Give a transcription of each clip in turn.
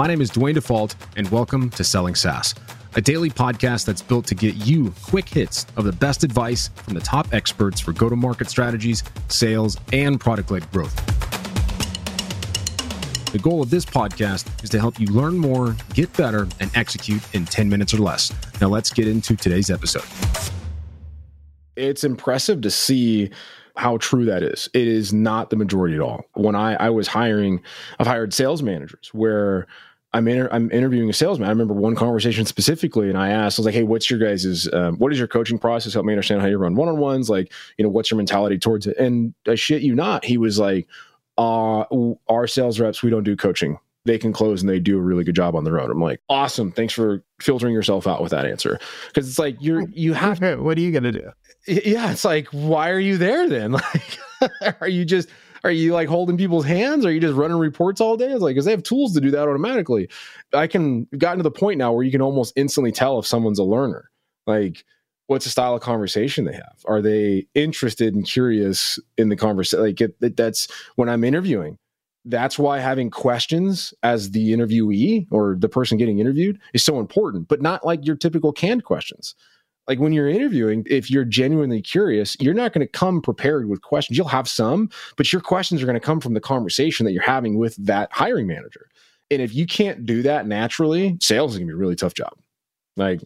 My name is Duane Dufault, and welcome to Selling SaaS, a daily podcast that's built to get you quick hits of the best advice from the top experts for go to market strategies, sales, and product led growth. The goal of this podcast is to help you learn more, get better, and execute in 10 minutes or less. Now, let's get into today's episode. It's impressive to see how true that is. It is not the majority at all. When I, I was hiring, I've hired sales managers where I'm inter- I'm interviewing a salesman. I remember one conversation specifically, and I asked, I was like, "Hey, what's your guys's um, what is your coaching process? Help me understand how you run one on ones. Like, you know, what's your mentality towards it?" And I shit you not, he was like, uh, our sales reps, we don't do coaching. They can close and they do a really good job on their own. I'm like, awesome. Thanks for filtering yourself out with that answer. Cause it's like, you're, you have, what are you going to do? Yeah. It's like, why are you there then? Like, are you just, are you like holding people's hands? Are you just running reports all day? It's like, cause they have tools to do that automatically. I can gotten to the point now where you can almost instantly tell if someone's a learner. Like, what's the style of conversation they have are they interested and curious in the conversation like it, it, that's when i'm interviewing that's why having questions as the interviewee or the person getting interviewed is so important but not like your typical canned questions like when you're interviewing if you're genuinely curious you're not going to come prepared with questions. You'll have some but your questions are going to come from the conversation that you're having with that hiring manager. And if you can't do that naturally sales is going to be a really tough job. Like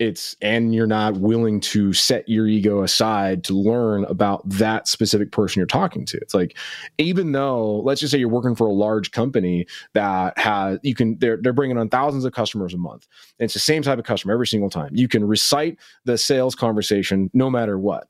it's and you're not willing to set your ego aside to learn about that specific person you're talking to. It's like even though let's just say you're working for a large company that has you can they're, they're bringing on thousands of customers a month and it's the same type of customer every single time. You can recite the sales conversation no matter what.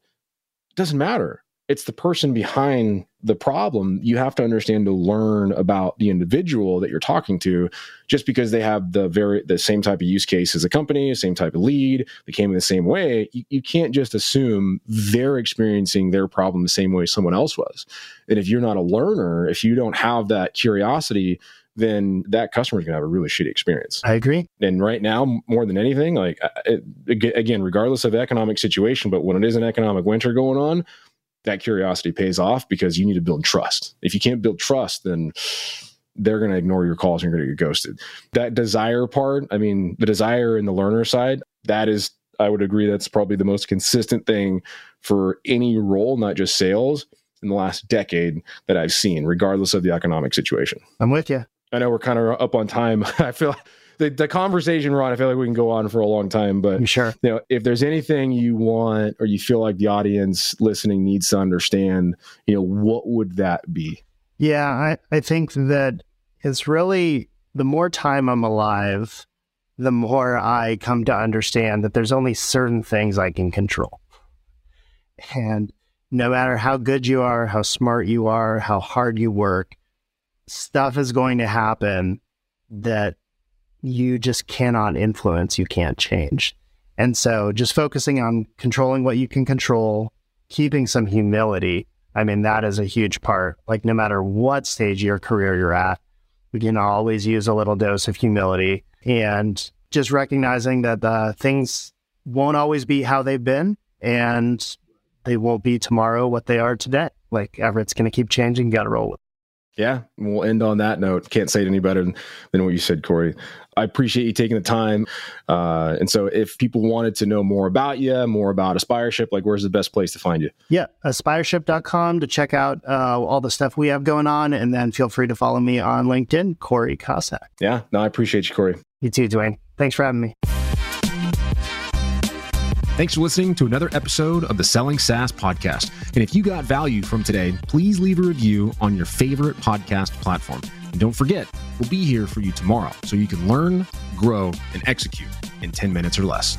It doesn't matter. It's the person behind the problem you have to understand to learn about the individual that you're talking to just because they have the very the same type of use case as a company same type of lead they came in the same way you, you can't just assume they're experiencing their problem the same way someone else was and if you're not a learner if you don't have that curiosity then that customer is going to have a really shitty experience. I agree. And right now, more than anything, like it, again, regardless of economic situation, but when it is an economic winter going on, that curiosity pays off because you need to build trust. If you can't build trust, then they're going to ignore your calls and you're going to get ghosted. That desire part, I mean, the desire in the learner side, that is, I would agree, that's probably the most consistent thing for any role, not just sales, in the last decade that I've seen, regardless of the economic situation. I'm with you. I know we're kind of up on time. I feel the, the conversation we're I feel like we can go on for a long time. But I'm sure, you know, if there's anything you want or you feel like the audience listening needs to understand, you know, what would that be? Yeah, I, I think that it's really the more time I'm alive, the more I come to understand that there's only certain things I can control. And no matter how good you are, how smart you are, how hard you work, stuff is going to happen that you just cannot influence, you can't change. And so just focusing on controlling what you can control, keeping some humility. I mean, that is a huge part. Like, no matter what stage of your career you're at, we can always use a little dose of humility and just recognizing that the things won't always be how they've been and they won't be tomorrow what they are today. Like, Everett's going to keep changing. Got to roll with yeah, we'll end on that note. Can't say it any better than, than what you said, Corey. I appreciate you taking the time. Uh, and so, if people wanted to know more about you, more about Aspireship, like where's the best place to find you? Yeah, aspireship.com to check out uh, all the stuff we have going on. And then feel free to follow me on LinkedIn, Corey Kossack. Yeah, no, I appreciate you, Corey. You too, Duane. Thanks for having me. Thanks for listening to another episode of the Selling SaaS podcast. And if you got value from today, please leave a review on your favorite podcast platform. And don't forget, we'll be here for you tomorrow so you can learn, grow, and execute in 10 minutes or less.